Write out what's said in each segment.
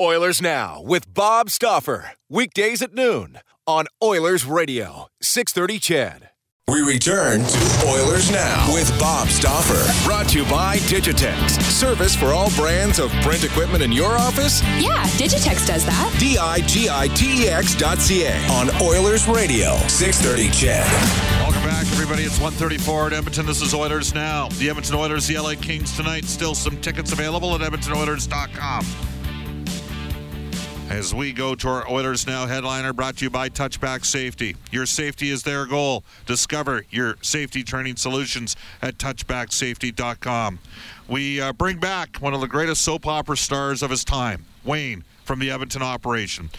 Oilers Now with Bob Stauffer. Weekdays at noon on Oilers Radio, 630 CHED. We return to Oilers Now with Bob Stauffer. Brought to you by Digitex. Service for all brands of print equipment in your office? Yeah, Digitex does that. D I G I T E X dot C A on Oilers Radio, 630 CHED. Welcome back, everybody. It's 134 at Edmonton. This is Oilers Now. The Edmonton Oilers, the LA Kings tonight. Still some tickets available at EdmontonOilers.com. As we go to our Oilers Now headliner brought to you by Touchback Safety. Your safety is their goal. Discover your safety training solutions at touchbacksafety.com. We uh, bring back one of the greatest soap opera stars of his time, Wayne from the Edmonton operation.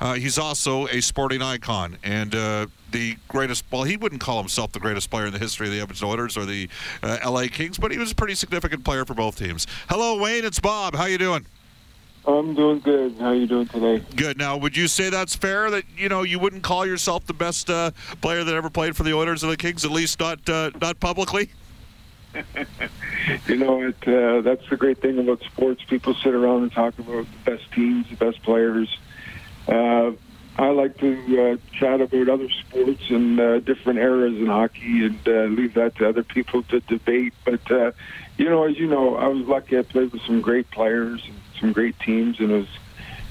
Uh, he's also a sporting icon and uh, the greatest. Well, he wouldn't call himself the greatest player in the history of the Edmonton Oilers or the uh, LA Kings, but he was a pretty significant player for both teams. Hello, Wayne. It's Bob. How you doing? I'm doing good. How are you doing today? Good. Now, would you say that's fair that you know you wouldn't call yourself the best uh, player that ever played for the Oilers or the Kings, at least not uh, not publicly? you know, it, uh, that's the great thing about sports. People sit around and talk about the best teams, the best players. Uh, I like to uh, chat about other sports and uh, different eras in hockey and uh, leave that to other people to debate. But, uh, you know, as you know, I was lucky I played with some great players and some great teams, and it was,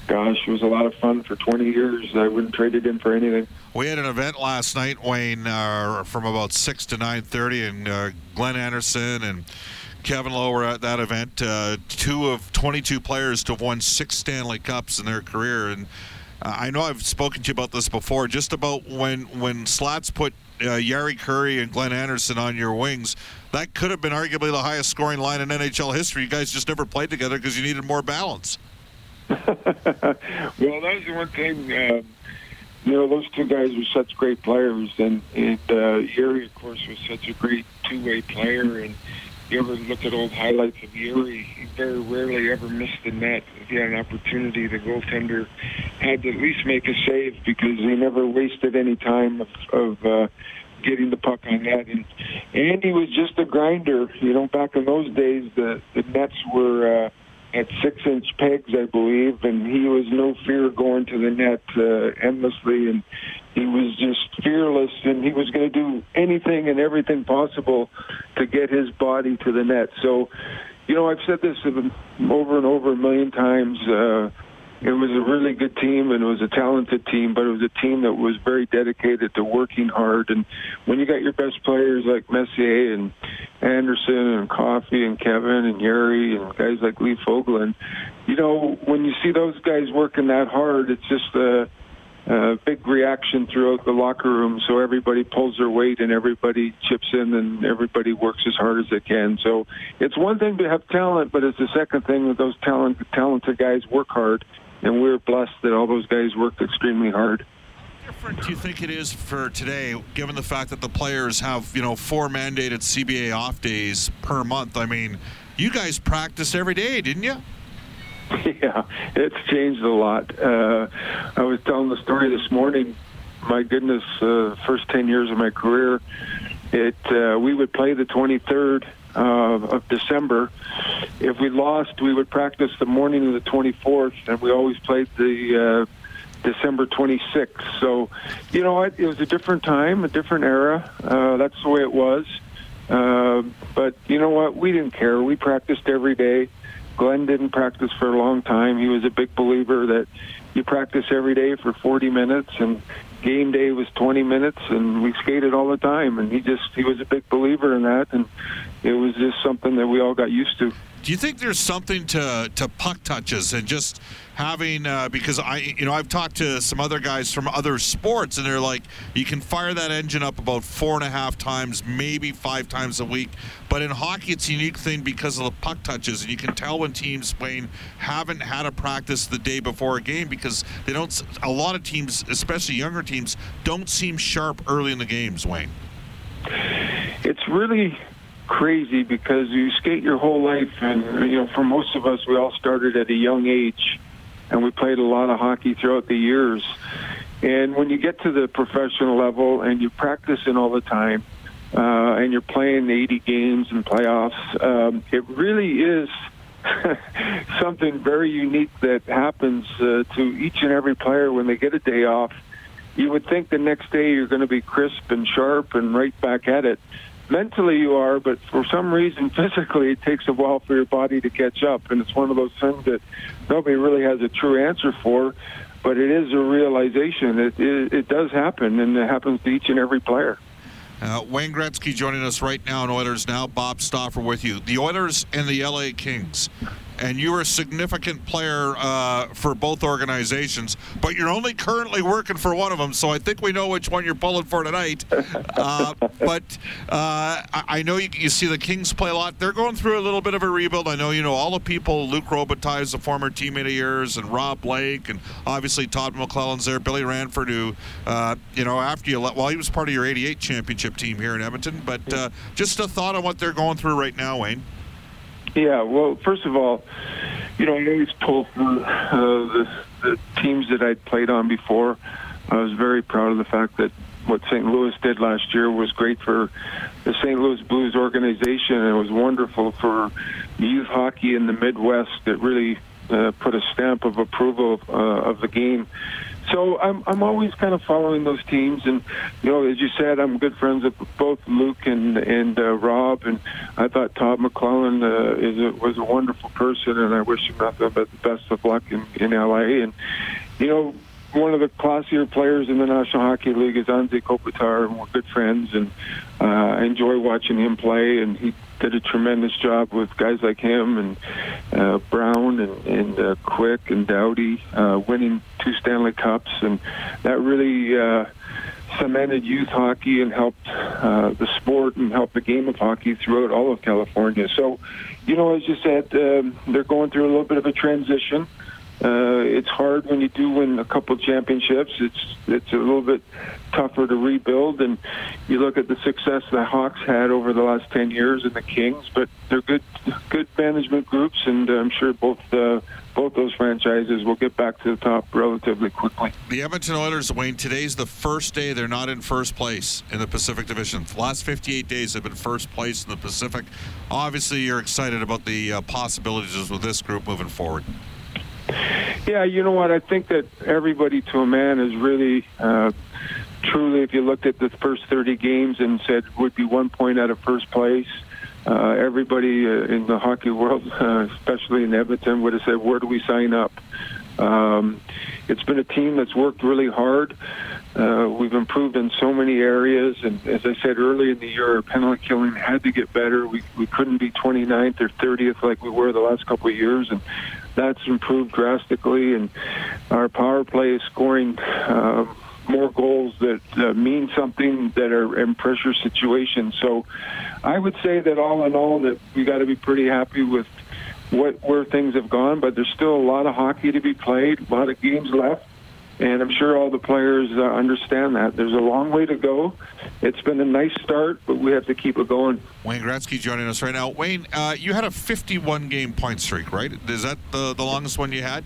gosh, it was a lot of fun for 20 years. I wouldn't trade it in for anything. We had an event last night, Wayne, uh, from about 6 to 9.30, and uh, Glenn Anderson and Kevin Lowe were at that event. Uh, two of 22 players to have won six Stanley Cups in their career, and I know I've spoken to you about this before, just about when, when Slats put uh, Jari Kurri and Glenn Anderson on your wings, that could have been arguably the highest scoring line in NHL history. You guys just never played together because you needed more balance. well, that was the one thing. Uh, you know, those two guys were such great players, and and uh, of course, was such a great two-way player. And you ever look at old highlights of Jari, he very rarely ever missed the net. If he had an opportunity, the goaltender had to at least make a save because he never wasted any time of. of uh, getting the puck on net. And Andy was just a grinder. You know, back in those days, the the nets were uh, at six inch pegs, I believe, and he was no fear going to the net uh, endlessly, and he was just fearless, and he was going to do anything and everything possible to get his body to the net. So. You know, I've said this over and over a million times. Uh, it was a really good team and it was a talented team, but it was a team that was very dedicated to working hard. And when you got your best players like Messier and Anderson and Coffey and Kevin and Jari and guys like Lee Fogolin, you know, when you see those guys working that hard, it's just a, a big reaction throughout the locker room. So everybody pulls their weight and everybody chips in and everybody works as hard as they can. So it's one thing to have talent, but it's the second thing that those talent, talented guys work hard and we are blessed that all those guys worked extremely hard. Different do you think it is for today, given the fact that the players have you know four mandated CBA off days per month? I mean, you guys practice every day, didn't you? Yeah, it's changed a lot. Uh, I was telling the story this morning. My goodness, uh, first ten years of my career, it uh, we would play the 23rd uh, of December. If we lost, we would practice the morning of the 24th, and we always played the uh, December 26th. So, you know what? It was a different time, a different era. Uh, that's the way it was. Uh, but you know what? We didn't care. We practiced every day. Glenn didn't practice for a long time. He was a big believer that you practice every day for 40 minutes and game day was 20 minutes and we skated all the time and he just he was a big believer in that and it was just something that we all got used to. Do you think there's something to, to puck touches and just having uh, because I you know I've talked to some other guys from other sports and they're like you can fire that engine up about four and a half times maybe five times a week. But in hockey it's a unique thing because of the puck touches and you can tell when teams playing haven't had a practice the day before a game because they don't a lot of teams especially younger teams don't seem sharp early in the games Wayne. It's really crazy because you skate your whole life, and you know, for most of us, we all started at a young age, and we played a lot of hockey throughout the years. And when you get to the professional level and you're practicing all the time, uh, and you're playing 80 games and playoffs, um, it really is something very unique that happens uh, to each and every player when they get a day off. You would think the next day you're going to be crisp and sharp and right back at it mentally you are, but for some reason physically it takes a while for your body to catch up, and it's one of those things that nobody really has a true answer for. But it is a realization. It, it, it does happen, and it happens to each and every player. Uh, Wayne Gretzky joining us right now in Oilers Now. Bob Stauffer with you. The Oilers and the LA Kings and you were a significant player uh, for both organizations, but you're only currently working for one of them, so I think we know which one you're pulling for tonight. Uh, but uh, I know you, you, see the Kings play a lot. They're going through a little bit of a rebuild. I know you know all the people. Luc Robitaille is a former teammate of yours, and Rob Blake, and obviously Todd McLellan's there. Billy Ranford, who uh, you know after you let, well, he was part of your '88 championship team here in Edmonton. But uh, just a thought on what they're going through right now, Wayne. Yeah, well, first of all, you know, I always told uh, the, the teams that I'd played on before, I was very proud of the fact that what St. Louis did last year was great for the St. Louis Blues organization, and it was wonderful for youth hockey in the Midwest. That really uh, put a stamp of approval uh, of the game so I'm I'm always kind of following those teams, and you know, as you said, I'm good friends with both Luc and and uh, Rob, and I thought Todd McLellan uh, is a, was a wonderful person, and I wish him nothing but the best of luck in in LA. And you know, one of the classier players in the National Hockey League is Anze Kopitar, and we're good friends, and uh, I enjoy watching him play. And he did a tremendous job with guys like him and uh, Brown and, and uh, Quick and Doughty, uh, winning two Stanley Cups, and that really uh, cemented youth hockey and helped uh, the sport and helped the game of hockey throughout all of California. So, you know, as you said, um, they're going through a little bit of a transition. Uh, it's hard when you do win a couple championships. It's it's a little bit tougher to rebuild, and you look at the success the Hawks had over the last ten years and the Kings, but they're good good management groups, and I'm sure both uh, both those franchises will get back to the top relatively quickly. The Edmonton Oilers, Wayne, today's the first day they're not in first place in the Pacific Division. The last 58 days have been first place in the Pacific. Obviously, you're excited about the uh, possibilities with this group moving forward. Yeah, you know what? I think that everybody to a man is really, uh, truly, if you looked at the first 30 games and said would be one point out of first place, uh, everybody uh, in the hockey world, uh, especially in Edmonton, would have said, where do we sign up? Um, it's been a team that's worked really hard. Uh, we've improved in so many areas, and as I said early in the year, our penalty killing had to get better. We we couldn't be 29th or 30th like we were the last couple of years, and that's improved drastically. And our power play is scoring. Uh, more goals that uh, mean something that are in pressure situations. So I would say that all in all that we got to be pretty happy with what where things have gone, but there's still a lot of hockey to be played, a lot of games left. And I'm sure all the players uh, understand that. There's a long way to go. It's been a nice start, but we have to keep it going. Wayne Gretzky joining us right now. Wayne, uh, you had a 51 game point streak, right? Is that the, the longest one you had?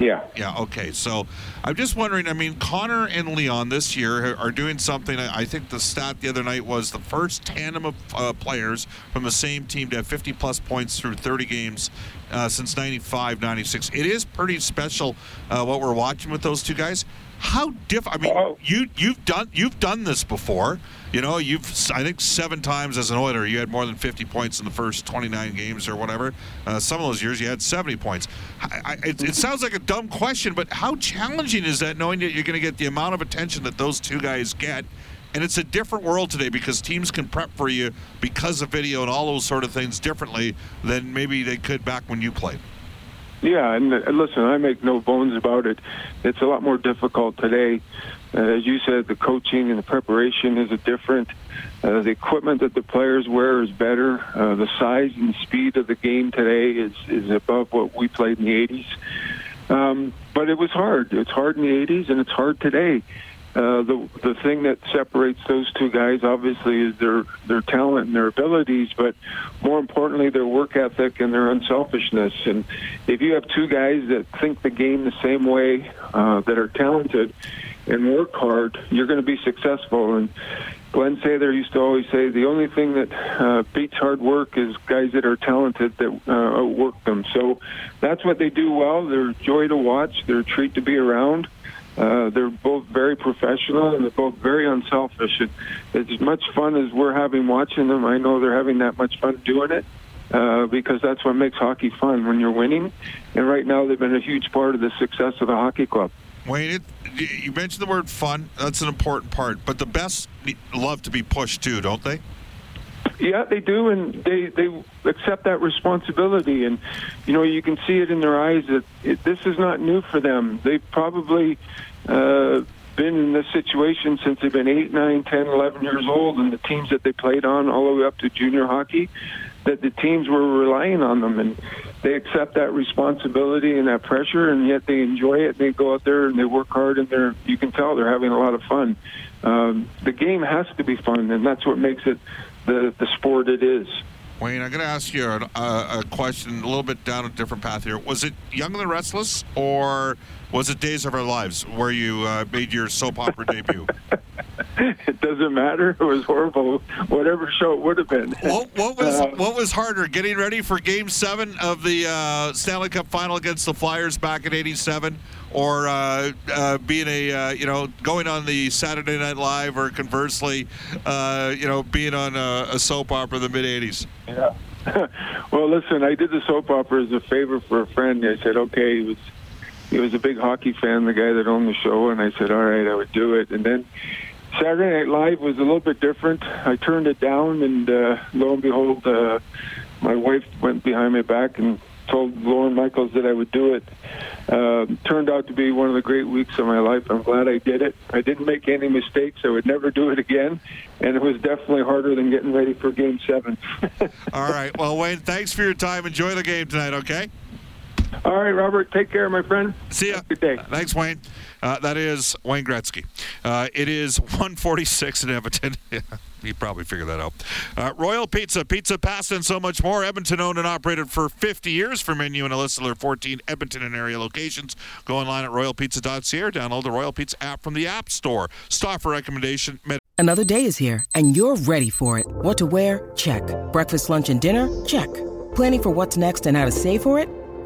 Yeah. Yeah. Okay. So I'm just wondering. I mean, Connor and Leon this year are doing something. I think the stat the other night was the first tandem of uh, players from the same team to have 50 plus points through 30 games uh, since 95, 96. It is pretty special uh, what we're watching with those two guys. How diff? I mean, Oh. you you've done you've done this before. You know, you've I think seven times as an Oiler you had more than 50 points in the first 29 games or whatever. Uh, some of those years you had 70 points. I, I, it, it sounds like a dumb question, but how challenging is that knowing that you're going to get the amount of attention that those two guys get? And it's a different world today because teams can prep for you because of video and all those sort of things differently than maybe they could back when you played. Yeah, and uh, listen, I make no bones about it. It's a lot more difficult today. Uh, as you said, the coaching and the preparation is different. Uh, the equipment that the players wear is better. Uh, the size and speed of the game today is is above what we played in the '80s. Um, but it was hard. It's hard in the '80s, and it's hard today. Uh, the the thing that separates those two guys obviously is their their talent and their abilities, but more importantly their work ethic and their unselfishness. And if you have two guys that think the game the same way, uh, that are talented and work hard, you're going to be successful. And Glenn Sather used to always say the only thing that uh, beats hard work is guys that are talented that uh, outwork them. So that's what they do well. They're joy to watch. They're a treat to be around. Uh, they're both very professional and they're both very unselfish. And as much fun as we're having watching them, I know they're having that much fun doing it uh, because that's what makes hockey fun when you're winning. And right now, they've been a huge part of the success of the hockey club. Wayne, it, you mentioned the word fun. That's an important part. But the best love to be pushed too, don't they? Yeah, they do, and they they accept that responsibility, and you know you can see it in their eyes that it, this is not new for them. They've probably uh, been in this situation since they've been eight, nine, ten, eleven years old, and the teams that they played on all the way up to junior hockey, that the teams were relying on them, and they accept that responsibility and that pressure, and yet they enjoy it. They go out there and they work hard, and they're you can tell they're having a lot of fun. Um, the game has to be fun, and that's what makes it the the sport it is. Wayne, I'm going to ask you a, uh, a, question a little bit down a different path here. Was it Young and the Restless, or was it Days of Our Lives, where you uh, made your soap opera debut? It doesn't matter. It was horrible. Whatever show it would have been. What, what was Uh, what was harder, getting ready for Game Seven of the uh, Stanley Cup Final against the Flyers back in '87, or uh, uh, being a uh, you know going on the Saturday Night Live, or conversely, uh, you know being on a, a soap opera in the mid '80s? Yeah. well, listen, I did the soap opera as a favor for a friend. I said, okay, he was he was a big hockey fan, the guy that owned the show, and I said, all right, I would do it. And then Saturday Night Live was a little bit different. I turned it down, and uh, lo and behold, uh, my wife went behind my back and told Lorne Michaels that I would do it. Uh, turned out to be one of the great weeks of my life. I'm glad I did it. I didn't make any mistakes. I would never do it again, and it was definitely harder than getting ready for Game Seven. All right. Well, Wayne, thanks for your time. Enjoy the game tonight. Okay. All right, Robert. Take care, my friend. See ya. Have a Good day. Thanks, Wayne. Uh, that is Wayne Gretzky. Uh, it is 146 in Edmonton. you probably figured that out. Uh, Royal Pizza, pizza, pasta, and so much more. Edmonton owned and operated for 50 years for menu and a list of their 14 Edmonton and area locations. Go online at royalpizza.ca or download the Royal Pizza app from the App Store. Stop for recommendation. Med- Another day is here, and you're ready for it. What to wear? Check. Breakfast, lunch, and dinner? Check. Planning for what's next and how to save for it?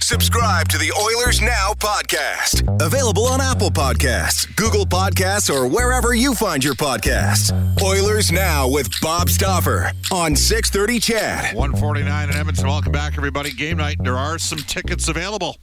Subscribe to the Oilers Now podcast. Available on Apple Podcasts, Google Podcasts, or wherever you find your podcasts. Oilers Now with Bob Stauffer on 630 CHED. 149 in Edmonton. Welcome back, everybody. Game night. There are some tickets available.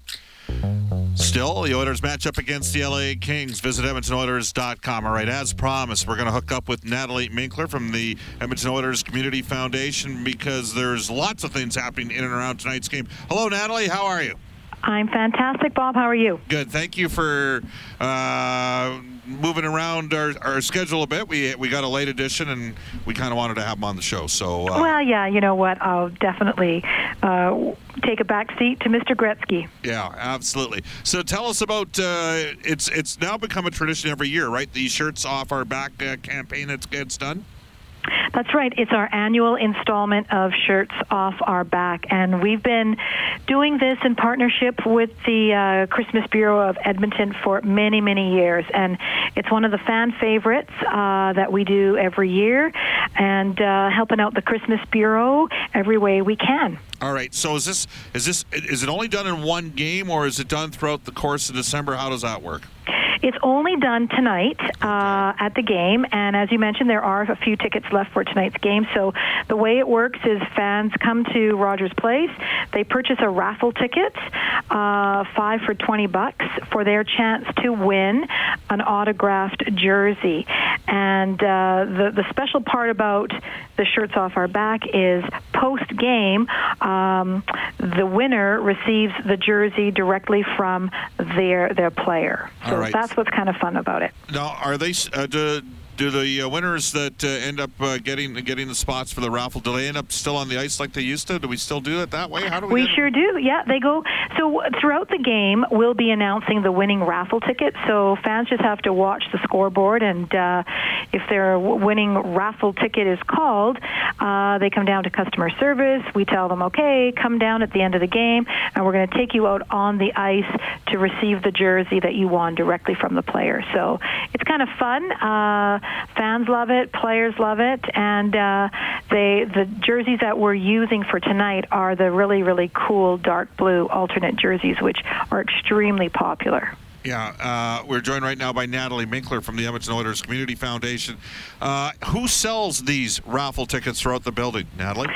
Still, the Oilers match up against the LA Kings. Visit EdmontonOilers.com. All right, as promised, we're going to hook up with Natalie Minkler from the Edmonton Oilers Community Foundation because there's lots of things happening in and around tonight's game. Hello, Natalie. How are you? I'm fantastic, Bob. How are you? Good. Thank you for uh, moving around our, our schedule a bit. We we got a late edition, and we kind of wanted to have him on the show. So. Uh, well, yeah. You know what? I'll definitely uh, take a back seat to Mr. Gretzky. Yeah, absolutely. So tell us about uh, it's it's now become a tradition every year, right? The shirts off our back uh, campaign that gets done. That's right. It's our annual installment of Shirts Off Our Back. And we've been doing this in partnership with the uh, Christmas Bureau of Edmonton for many, many years. And it's one of the fan favorites uh, that we do every year and uh, helping out the Christmas Bureau every way we can. All right. So is this is this is it only done in one game or is it done throughout the course of December? How does that work? It's only done tonight uh, at the game, and as you mentioned, there are a few tickets left for tonight's game. So the way it works is fans come to Rogers Place, they purchase a raffle ticket, uh, five for twenty bucks, for their chance to win an autographed jersey. And uh, the the special part about the shirts off our back is post game, um, the winner receives the jersey directly from their their player. So All right. that's what's kind of fun about it. Now, are they? Uh, do, do the uh, winners that uh, end up uh, getting getting the spots for the raffle do they end up still on the ice like they used to? Do we still do it that way? How do we? We sure do. Yeah, they go. So throughout the game, we'll be announcing the winning raffle ticket. So fans just have to watch the scoreboard, and uh, if their winning raffle ticket is called, uh, they come down to customer service. We tell them, okay, come down at the end of the game, and we're going to take you out on the ice to receive the jersey that you won directly from the player. So it's kind of fun. Uh, fans love it, players love it, and uh, they the jerseys that we're using for tonight are the really really cool dark blue alternate jerseys, which are extremely popular. Yeah, uh, we're joined right now by Natalie Minkler from the Edmonton Oilers Community Foundation. Uh, who sells these raffle tickets throughout the building, Natalie?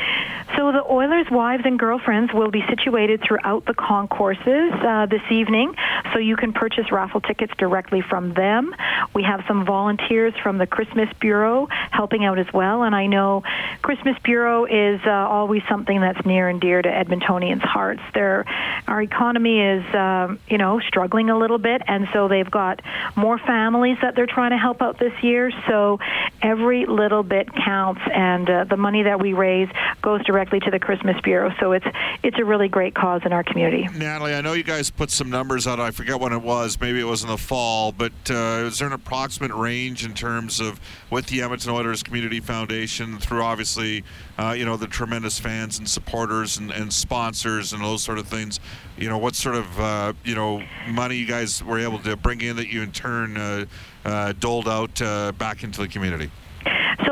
So the Oilers' wives and girlfriends will be situated throughout the concourses uh, this evening, so you can purchase raffle tickets directly from them. We have some volunteers from the Christmas Bureau helping out as well, and I know Christmas Bureau is uh, always something that's near and dear to Edmontonians' hearts. Our economy is, um, you know, struggling a little bit, and so they've got more families that they're trying to help out this year. So every little bit counts, and uh, the money that we raise goes directly to the Christmas Bureau. So it's it's a really great cause in our community. Natalie, I know you guys put some numbers out. I forget when it was. Maybe it was in the fall, but uh, is there an approximate range in terms of with the Edmonton Oilers Community Foundation through obviously, uh, you know, the tremendous fans and supporters and, and sponsors and those sort of things? You know, what sort of uh, you know money you guys were able to bring in that you in turn uh, uh, doled out uh, back into the community?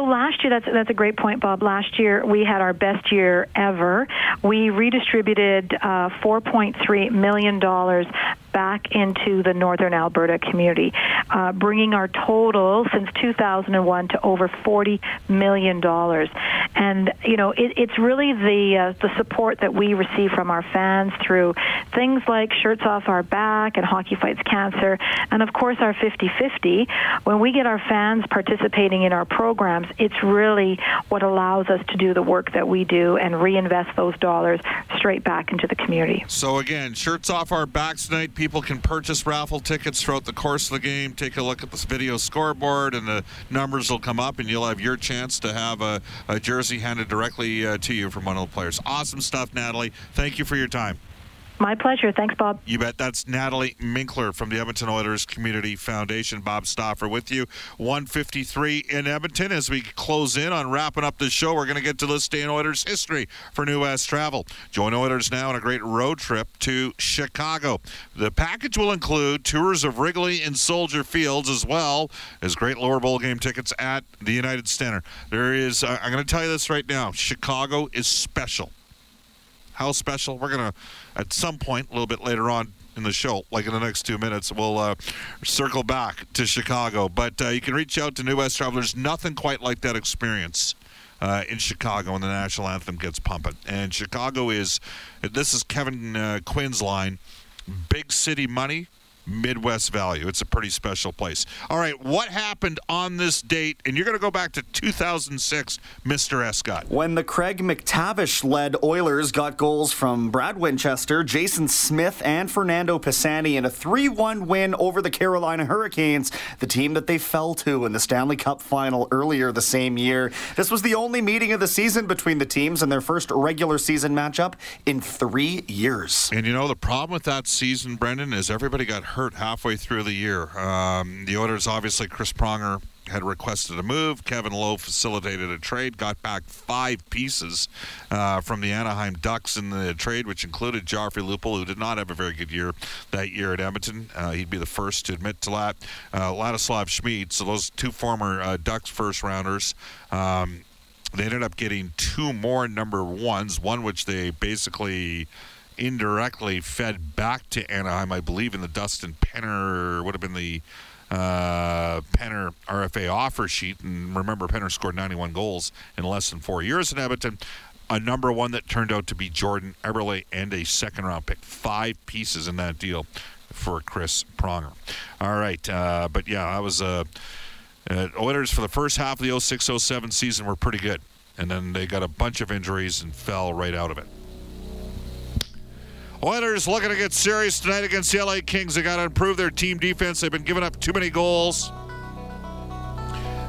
So last year, that's that's a great point, Bob. Last year we had our best year ever. We redistributed uh, 4.3 million dollars back into the northern Alberta community, uh, bringing our total since 2001 to over 40 million dollars. And you know, it, it's really the uh, the support that we receive from our fans through things like shirts off our back and hockey fights cancer, and of course our 50-50. When we get our fans participating in our programs, it's really what allows us to do the work that we do and reinvest those dollars straight back into the community. So again, shirts off our backs tonight. People can purchase raffle tickets throughout the course of the game. Take a look at this video scoreboard, and the numbers will come up, and you'll have your chance to have a, a jersey handed directly uh, to you from one of the players. Awesome stuff, Natalie. Thank you for your time. My pleasure. Thanks, Bob. You bet. That's Natalie Minkler from the Edmonton Oilers Community Foundation. Bob Stauffer with you. 153 in Edmonton. As we close in on wrapping up the show, we're going to get to this day in Oilers history for New West Travel. Join Oilers now on a great road trip to Chicago. The package will include tours of Wrigley and Soldier Fields as well as great lower bowl game tickets at the United Center. There is, uh, I'm going to tell you this right now Chicago is special. How special? We're going to, at some point, a little bit later on in the show, like in the next two minutes, we'll uh, circle back to Chicago. But uh, you can reach out to New West Travelers. Nothing quite like that experience. Uh, in Chicago when the national anthem gets pumping. And Chicago is, this is Kevin uh, Quinn's line big city money, Midwest value. It's a pretty special place. All right, what happened on this date? And you're going to go back to 2006, Mr. Escott. When the Craig MacTavish led Oilers got goals from Brad Winchester, Jason Smith, and Fernando Pisani in a 3 1 win over the Carolina Hurricanes, the team that they fell to in the Stanley Cup final earlier the same year. This was the only meeting of the season between the teams and their first regular season matchup in three years. And you know, the problem with that season, Brendan, is everybody got hurt halfway through the year. Um, the Oilers, obviously, Chris Pronger had requested a move. Kevin Lowe facilitated a trade, got back five pieces uh, from the Anaheim Ducks in the trade, which included Joffrey Lupul, who did not have a very good year that year at Edmonton. Uh, he'd be the first to admit to that. Uh, Ladislav Smid, so those two former uh, Ducks first rounders. Um, they ended up getting two more number ones, one which they basically indirectly fed back to Anaheim, I believe, in the Dustin Penner would have been the uh, Penner RFA offer sheet. And remember, Penner scored 91 goals in less than four years in Edmonton. A number one that turned out to be Jordan Eberle and a second round pick. Five pieces in that deal for Chris Pronger. All right. Uh, but yeah, I was. Uh, uh, Oilers for the first half of the 06 07 season were pretty good. And then they got a bunch of injuries and fell right out of it. Oilers looking to get serious tonight against the LA Kings. They got to improve their team defense. They've been giving up too many goals.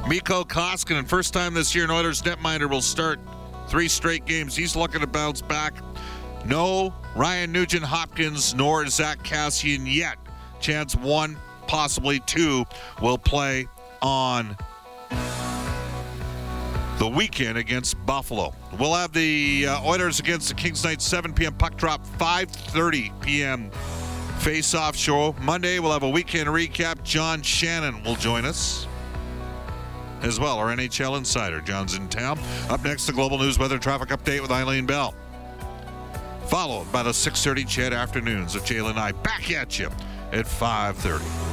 Mikko Koskinen, first time this year in Oilers netminder, will start three straight games. He's looking to bounce back. No Ryan Nugent Hopkins nor Zack Kassian yet. Chance one, possibly two, will play on the weekend against Buffalo. We'll have the uh, Oilers against the Kings night 7 p.m. puck drop 5:30 p.m. face-off show. Monday we'll have a weekend recap. John Shannon will join us as well, our NHL insider. John's in town. Up next, the Global News Weather Traffic Update with Eileen Bell. Followed by the 6:30 CHED afternoons of Jalen and I back at you at 5:30.